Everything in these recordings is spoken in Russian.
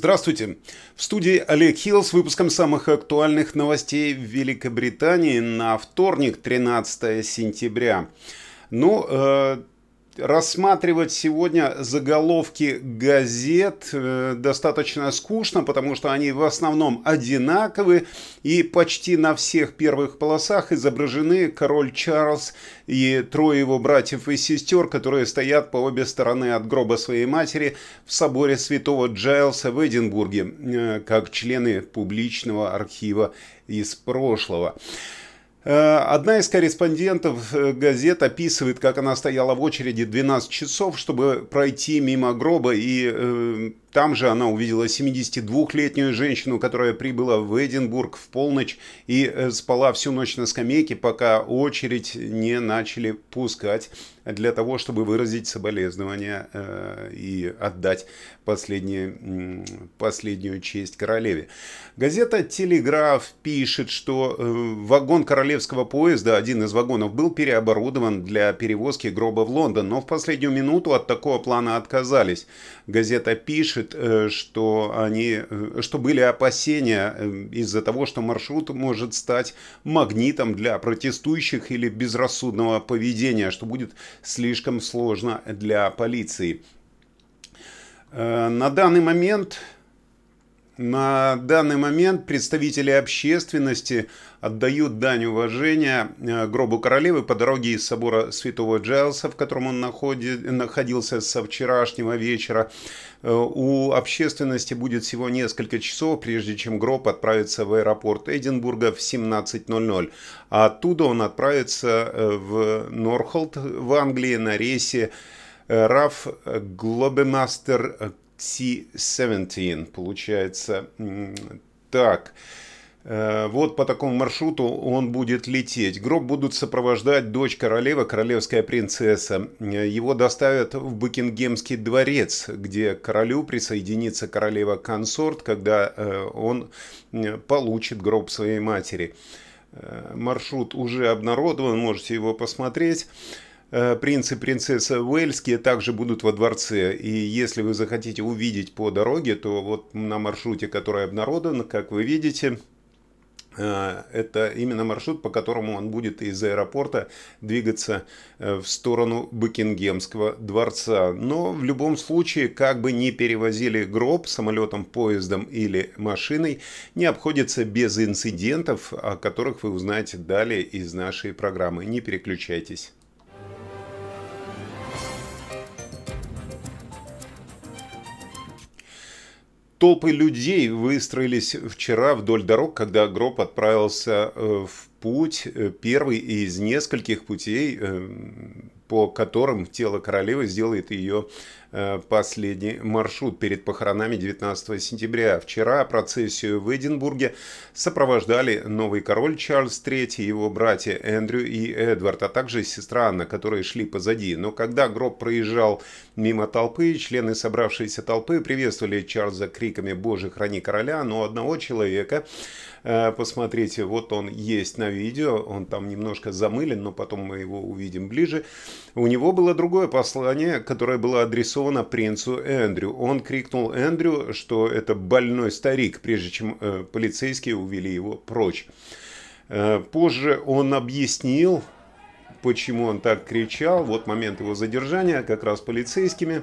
Здравствуйте! В студии Олег Хилл с выпуском самых актуальных новостей в Великобритании на вторник, 13 сентября. Ну, э, рассматривать сегодня заголовки газет э, достаточно скучно, потому что они в основном одинаковы, и почти на всех первых полосах изображены король Чарльз и трое его братьев и сестер, которые стоят по обе стороны от гроба своей матери в соборе святого Джайлса в Эдинбурге, э, как члены публичного архива из прошлого. Э, одна из корреспондентов э, газет описывает, как она стояла в очереди 12 часов, чтобы пройти мимо гроба, и э, там же она увидела 72-летнюю женщину, которая прибыла в Эдинбург в полночь и э, спала всю ночь на скамейке, пока очередь не начали пускать для того, чтобы выразить соболезнования э, и отдать последние, последнюю честь королеве. Газета «Телеграф» пишет, что э, вагон королевского поезда, один из вагонов, был переоборудован для перевозки гроба в Лондон, но в последнюю минуту от такого плана отказались. Газета пишет, э, что, они, э, что были опасения э, из-за того, что маршрут может стать магнитом для протестующих или безрассудного поведения, что будет слишком сложно для полиции. На данный момент на данный момент представители общественности отдают дань уважения э, гробу королевы по дороге из собора Святого Джайлса, в котором он находит, находился со вчерашнего вечера. Э, у общественности будет всего несколько часов, прежде чем гроб отправится в аэропорт Эдинбурга в 17.00. А оттуда он отправится э, в Норхолд в Англии на рейсе RAF Globemaster C-17, получается. Так, э, вот по такому маршруту он будет лететь. Гроб будут сопровождать дочь королевы, королевская принцесса. Его доставят в Букингемский дворец, где к королю присоединится королева-консорт, когда э, он получит гроб своей матери. Э, маршрут уже обнародован, можете его посмотреть. Э, принц и принцесса Уэльские также будут во дворце. И если вы захотите увидеть по дороге, то вот на маршруте, который обнародован, как вы видите, э, это именно маршрут, по которому он будет из аэропорта двигаться э, в сторону Букингемского дворца. Но в любом случае, как бы ни перевозили гроб самолетом, поездом или машиной, не обходится без инцидентов, о которых вы узнаете далее из нашей программы. Не переключайтесь. Толпы людей выстроились вчера вдоль дорог, когда гроб отправился э, в путь, э, первый из нескольких путей, э, по которым тело королевы сделает ее последний маршрут перед похоронами 19 сентября. Вчера процессию в Эдинбурге сопровождали новый король Чарльз III, его братья Эндрю и Эдвард, а также сестра Анна, которые шли позади. Но когда гроб проезжал мимо толпы, члены собравшейся толпы приветствовали Чарльза криками «Боже, храни короля», но одного человека Э, посмотрите, вот он есть на видео, он там немножко замылен, но потом мы его увидим ближе. У него было другое послание, которое было адресовано принцу Эндрю. Он крикнул Эндрю, что это больной старик, прежде чем э, полицейские увели его прочь. Э, позже он объяснил, почему он так кричал. Вот момент его задержания, как раз полицейскими.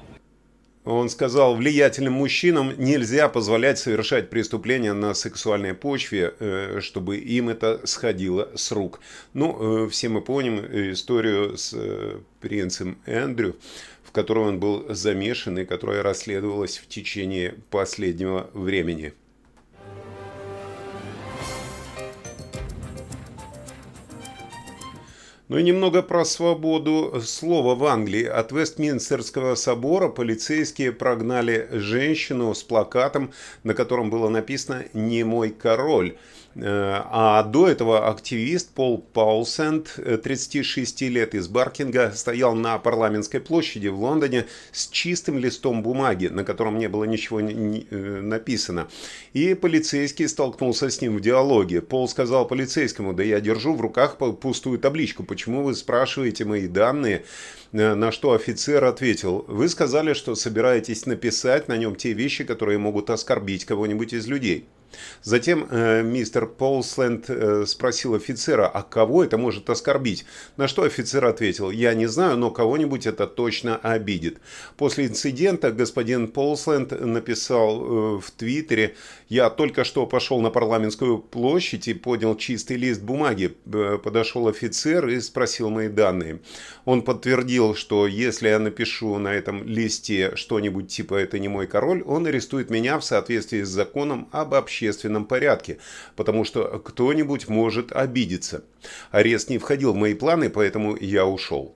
Он сказал, влиятельным мужчинам нельзя позволять совершать преступления на сексуальной почве, э, чтобы им это сходило с рук. Ну, э, все мы помним историю с э, принцем Эндрю в которой он был замешан и которая расследовалась в течение последнего времени. Ну и немного про свободу слова в Англии. От Вестминстерского собора полицейские прогнали женщину с плакатом, на котором было написано «Не мой король». Э, а до этого активист Пол Паулсенд, 36 лет, из Баркинга, стоял на парламентской площади в Лондоне с чистым листом бумаги, на котором не было ничего написано. И полицейский столкнулся с ним в диалоге. Пол сказал полицейскому, да я держу в руках пустую табличку, почему вы спрашиваете мои данные? Э, на что офицер ответил, вы сказали, что собираетесь написать на нем те вещи, которые могут оскорбить кого-нибудь из людей. Затем э, мистер Полсленд э, спросил офицера, а кого это может оскорбить? На что офицер ответил, я не знаю, но кого-нибудь это точно обидит. После инцидента господин Полсленд написал э, в Твиттере, я только что пошел на парламентскую площадь и поднял чистый лист бумаги. Э, подошел офицер и спросил мои данные. Он подтвердил, что если я напишу на этом листе что-нибудь типа «это не мой король», он арестует меня в соответствии с законом об общественном порядке, потому что кто-нибудь может обидеться. Арест не входил в мои планы, поэтому я ушел.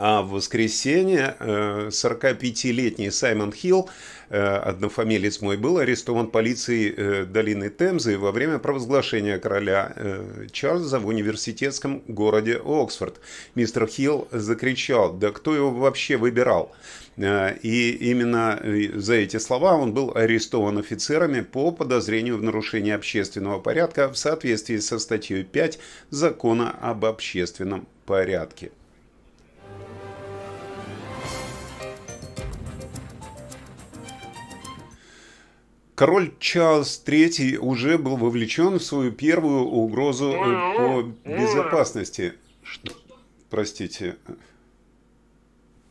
А в воскресенье 45-летний э, Саймон Хилл, э, однофамилец мой, был арестован полицией э, долины Темзы во время провозглашения короля Чарльза в университетском городе Оксфорд. Мистер Хилл закричал, да кто его вообще выбирал? И именно за эти слова он был арестован офицерами по подозрению в нарушении общественного порядка в соответствии со статьей 5 Закона об общественном порядке. Король Чарльз III уже был вовлечен в свою первую угрозу по безопасности. Что? Простите.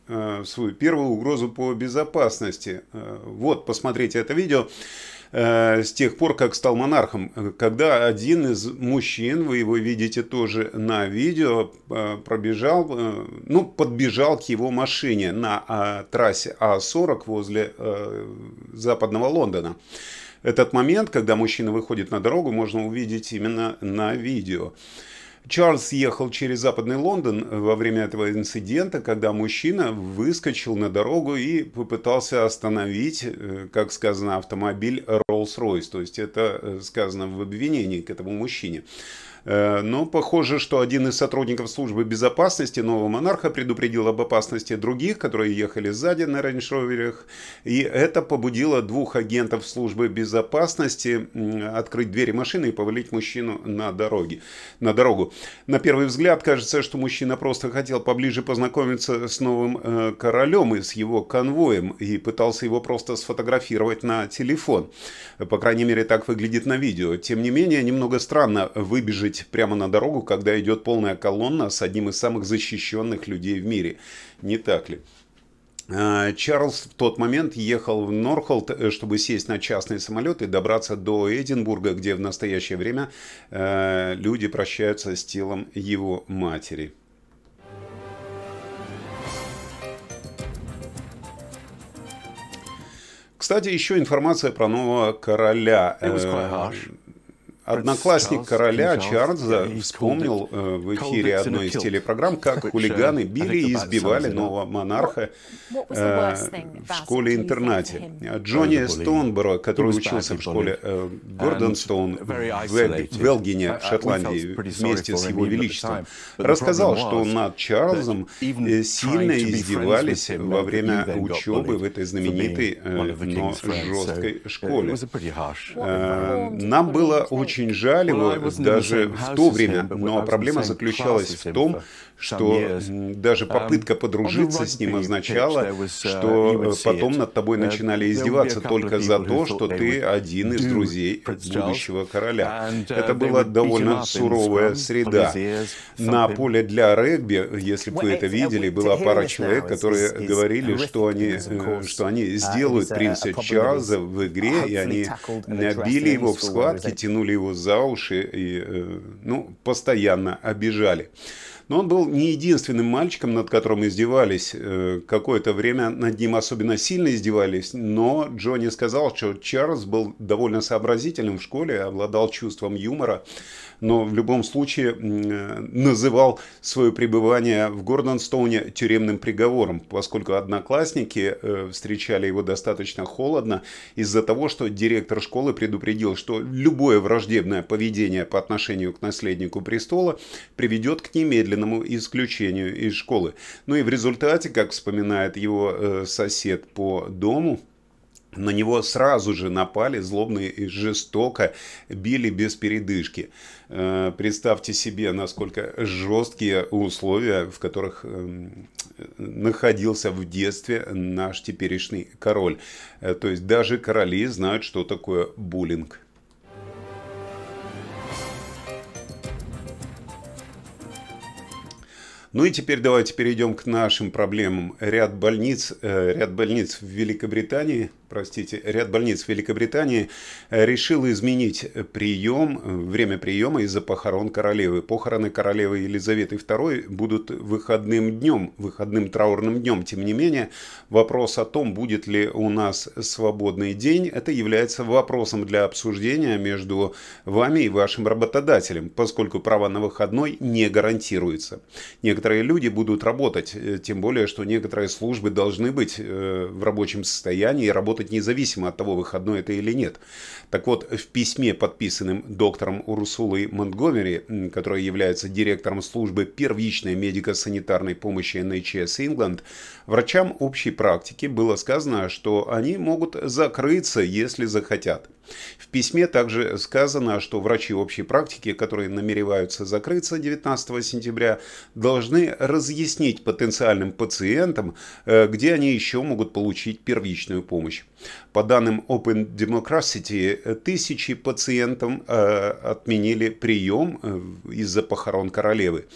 Э, свою первую угрозу по безопасности. Э, вот, посмотрите это видео. Э, с тех пор, как стал монархом, когда один из мужчин, вы его видите тоже на видео, э, пробежал, э, ну, подбежал к его машине на а, трассе А40 возле западного Лондона. Этот момент, когда мужчина выходит на дорогу, можно увидеть именно на видео. Чарльз ехал через западный Лондон во время этого инцидента, когда мужчина выскочил на дорогу и попытался остановить, э, как сказано, автомобиль Rolls-Royce. То есть это э, сказано в обвинении к этому мужчине. Э, но похоже, что один из сотрудников службы безопасности нового монарха предупредил об опасности других, которые ехали сзади на рейндж-роверах. И это побудило двух агентов службы безопасности открыть двери машины и повалить мужчину на, дороге, на дорогу. На первый взгляд кажется, что мужчина просто хотел поближе познакомиться с новым э, королем и с его конвоем и пытался его просто сфотографировать на телефон. По крайней мере, так выглядит на видео. Тем не менее, немного странно выбежать выходить прямо на дорогу, когда идет полная колонна с одним из самых защищенных людей в мире. Не так ли? А, Чарльз в тот момент ехал в Норхолд, э, чтобы сесть на частный самолет и добраться до Эдинбурга, где в настоящее время э, люди прощаются с телом его матери. Кстати, еще информация про нового короля. Одноклассник короля Чарльза вспомнил э, в эфире одной из телепрограмм, как хулиганы били и избивали нового монарха э, в школе-интернате. Джонни Стоунборо, который учился в школе э, Гордонстоун в Велгине в Шотландии вместе с его величеством, рассказал, что над Чарльзом сильно издевались во время учебы в этой знаменитой, но жесткой школе. Нам было очень очень жаль его даже в то время, но проблема заключалась в том, что даже попытка подружиться с ним означала, что потом над тобой начинали издеваться только за то, что ты один из друзей будущего короля. Это была довольно суровая среда. На поле для регби, если бы вы это видели, была пара человек, которые говорили, что они, э, что они сделают принца Чарльза в игре, и они били его в схватке, тянули его за уши и э, ну, постоянно обижали. Но он был не единственным мальчиком, над которым издевались. Э, какое-то время над ним особенно сильно издевались, но Джонни сказал, что Чарльз был довольно сообразительным в школе, обладал чувством юмора. Но в любом случае называл свое пребывание в Гордонстоуне тюремным приговором, поскольку одноклассники встречали его достаточно холодно из-за того, что директор школы предупредил, что любое враждебное поведение по отношению к наследнику престола приведет к немедленному исключению из школы. Ну и в результате, как вспоминает его сосед по дому, на него сразу же напали, злобно и жестоко били без передышки. Э, представьте себе, насколько жесткие условия, в которых эм, находился в детстве наш теперешний король. Э, то есть даже короли знают, что такое буллинг. Ну и теперь давайте перейдем к нашим проблемам. Ряд больниц, э, ряд больниц в Великобритании простите, ряд больниц Великобритании э, решил изменить прием, э, время приема из-за похорон королевы. Похороны королевы Елизаветы II будут выходным днем, выходным траурным днем. Тем не менее, вопрос о том, будет ли у нас свободный день, это является вопросом для обсуждения между вами и вашим работодателем, поскольку право на выходной не гарантируется. Некоторые люди будут работать, э, тем более, что некоторые службы должны быть в рабочем состоянии и работать работать независимо от того, выходной это или нет. Так вот, в письме, подписанном доктором Урсулой Монтгомери, которая является директором службы первичной медико-санитарной помощи NHS England, врачам общей практики было сказано, что они могут закрыться, если захотят. В письме также сказано, что врачи общей практики, которые намереваются закрыться 19 сентября, должны разъяснить потенциальным пациентам, э, где они еще могут получить первичную помощь. По данным Open Democracy, тысячи пациентам э, отменили прием э, из-за похорон королевы.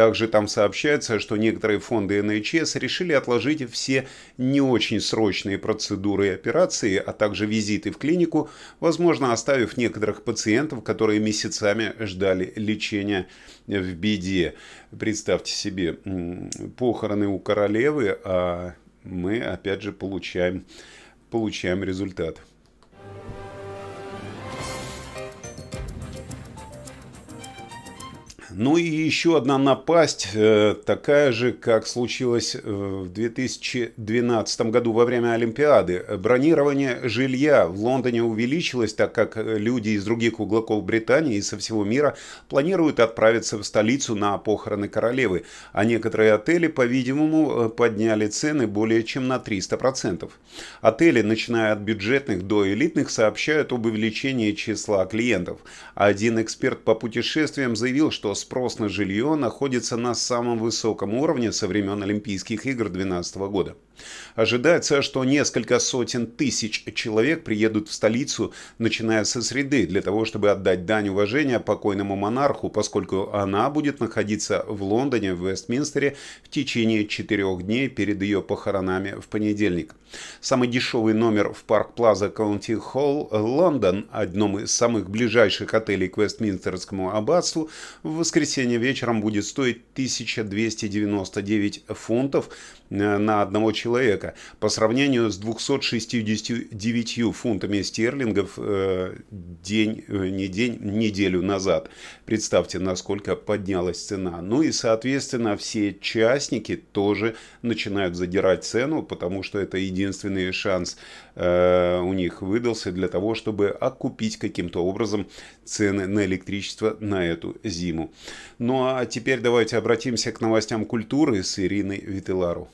Также там сообщается, что некоторые фонды НХС решили отложить все не очень срочные процедуры и операции, а также визиты в клинику, возможно, оставив некоторых пациентов, которые месяцами ждали лечения в беде. Представьте себе, похороны у королевы, а мы опять же получаем получаем результат. Ну и еще одна напасть, э, такая же, как случилось э, в 2012 году во время Олимпиады. Бронирование жилья в Лондоне увеличилось, так как люди из других уголков Британии и со всего мира планируют отправиться в столицу на похороны королевы, а некоторые отели, по-видимому, э, подняли цены более чем на 300%. Отели, начиная от бюджетных до элитных, сообщают об увеличении числа клиентов. Один эксперт по путешествиям заявил, что спрос на жилье находится на самом высоком уровне со времен Олимпийских игр 2012 года. Ожидается, что несколько сотен тысяч человек приедут в столицу, начиная со среды, для того, чтобы отдать дань уважения покойному монарху, поскольку она будет находиться в Лондоне, в Вестминстере в течение четырех дней перед ее похоронами в понедельник. Самый дешевый номер в Парк Плаза Каунти Холл, Лондон, одном из самых ближайших отелей к Вестминстерскому аббатству, в воскресенье вечером будет стоить 1299 фунтов на одного человека по сравнению с 269 фунтами стерлингов э, день, э, не день, неделю назад. Представьте, насколько поднялась цена. Ну и, соответственно, все частники тоже начинают задирать цену, потому что это единственный шанс э, у них выдался для того, чтобы окупить каким-то образом цены на электричество на эту зиму. Ну а теперь давайте обратимся к новостям культуры с Ириной Вителару.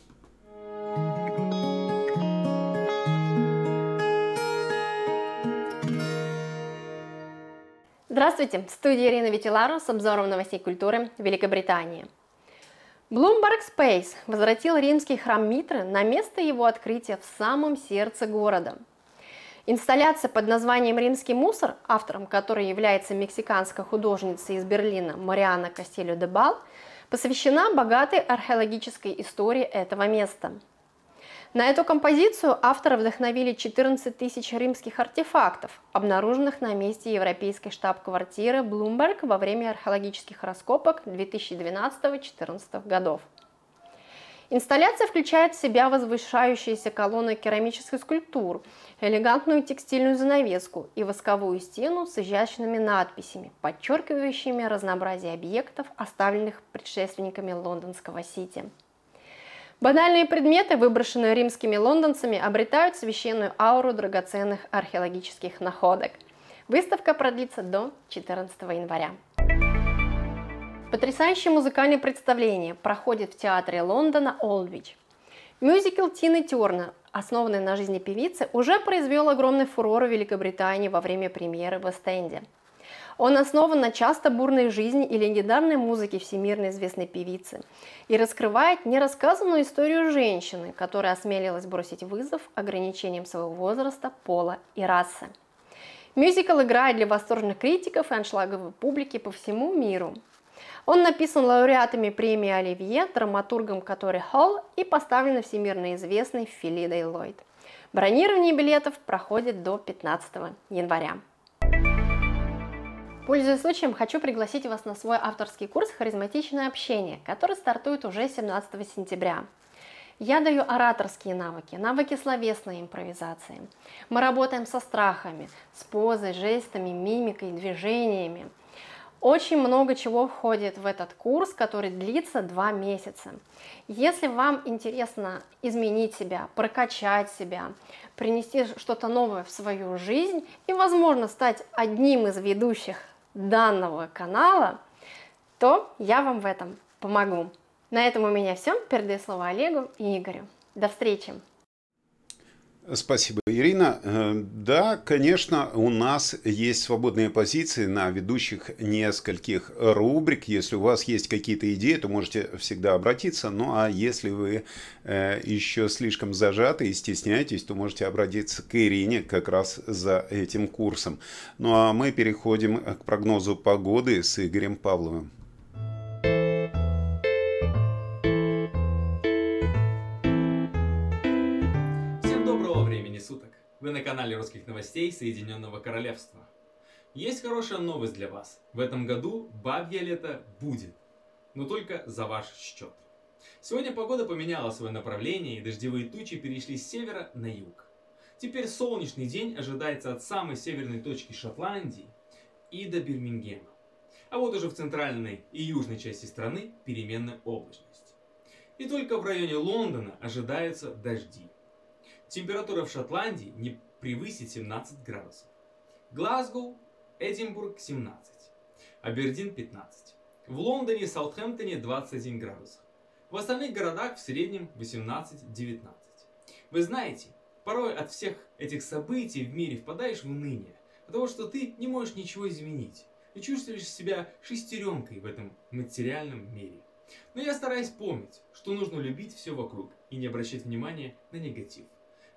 Здравствуйте! В студии Ирина Витилару с обзором новостей культуры Великобритании. Bloomberg Space возвратил римский храм Митры на место его открытия в самом сердце города. Инсталляция под названием «Римский мусор», автором которой является мексиканская художница из Берлина Мариана Кастильо де Бал, посвящена богатой археологической истории этого места – на эту композицию автора вдохновили 14 тысяч римских артефактов, обнаруженных на месте европейской штаб-квартиры Bloomberg во время археологических раскопок 2012-2014 годов. Инсталляция включает в себя возвышающиеся колонны керамических скульптур, элегантную текстильную занавеску и восковую стену с изящными надписями, подчеркивающими разнообразие объектов, оставленных предшественниками лондонского сити. Банальные предметы, выброшенные римскими лондонцами, обретают священную ауру драгоценных археологических находок. Выставка продлится до 14 января. Потрясающее музыкальное представление проходит в театре Лондона Олдвич. Мюзикл Тины Тернер, основанный на жизни певицы, уже произвел огромный фурор в Великобритании во время премьеры в Эстенде. Он основан на часто бурной жизни и легендарной музыке всемирно известной певицы и раскрывает нерассказанную историю женщины, которая осмелилась бросить вызов ограничениям своего возраста, пола и расы. Мюзикл играет для восторженных критиков и аншлаговой публики по всему миру. Он написан лауреатами премии Оливье, драматургом Катори Холл и поставлен всемирно известной Филидой Ллойд. Бронирование билетов проходит до 15 января. Пользуясь случаем, хочу пригласить вас на свой авторский курс «Харизматичное общение», который стартует уже 17 сентября. Я даю ораторские навыки, навыки словесной импровизации. Мы работаем со страхами, с позой, жестами, мимикой, движениями. Очень много чего входит в этот курс, который длится два месяца. Если вам интересно изменить себя, прокачать себя, принести что-то новое в свою жизнь и, возможно, стать одним из ведущих данного канала, то я вам в этом помогу. На этом у меня все. Передаю слово Олегу и Игорю. До встречи! Спасибо, Ирина. Э, да, конечно, у нас есть свободные позиции на ведущих нескольких рубрик. Если у вас есть какие-то идеи, то можете всегда обратиться. Ну а если вы э, еще слишком зажаты и стесняетесь, то можете обратиться к Ирине как раз за этим курсом. Ну а мы переходим к прогнозу погоды с Игорем Павловым. Вы на канале русских новостей Соединенного Королевства. Есть хорошая новость для вас. В этом году бабье лето будет. Но только за ваш счет. Сегодня погода поменяла свое направление и дождевые тучи перешли с севера на юг. Теперь солнечный день ожидается от самой северной точки Шотландии и до Бирмингема. А вот уже в центральной и южной части страны переменная облачность. И только в районе Лондона ожидаются дожди. Температура в Шотландии не превысит 17 градусов. Глазгоу, Эдинбург 17. Абердин 15. В Лондоне и Саутгемптоне 21 градус. В остальных городах в среднем 18-19. Вы знаете, порой от всех этих событий в мире впадаешь в уныние, потому что ты не можешь ничего изменить и чувствуешь себя шестеренкой в этом материальном мире. Но я стараюсь помнить, что нужно любить все вокруг и не обращать внимания на негатив.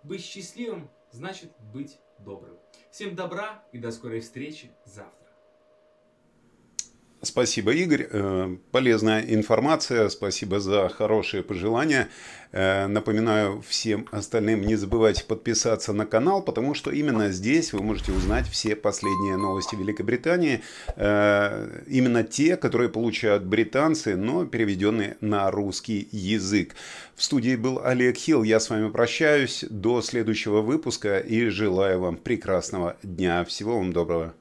Быть счастливым значит быть добрым. Всем добра и до скорой встречи завтра. Спасибо, Игорь. Э, полезная информация. Спасибо за хорошие пожелания. Э, напоминаю всем остальным не забывайте подписаться на канал, потому что именно здесь вы можете узнать все последние новости Великобритании. Э, именно те, которые получают британцы, но переведенные на русский язык. В студии был Олег Хилл. Я с вами прощаюсь. До следующего выпуска и желаю вам прекрасного дня. Всего вам доброго.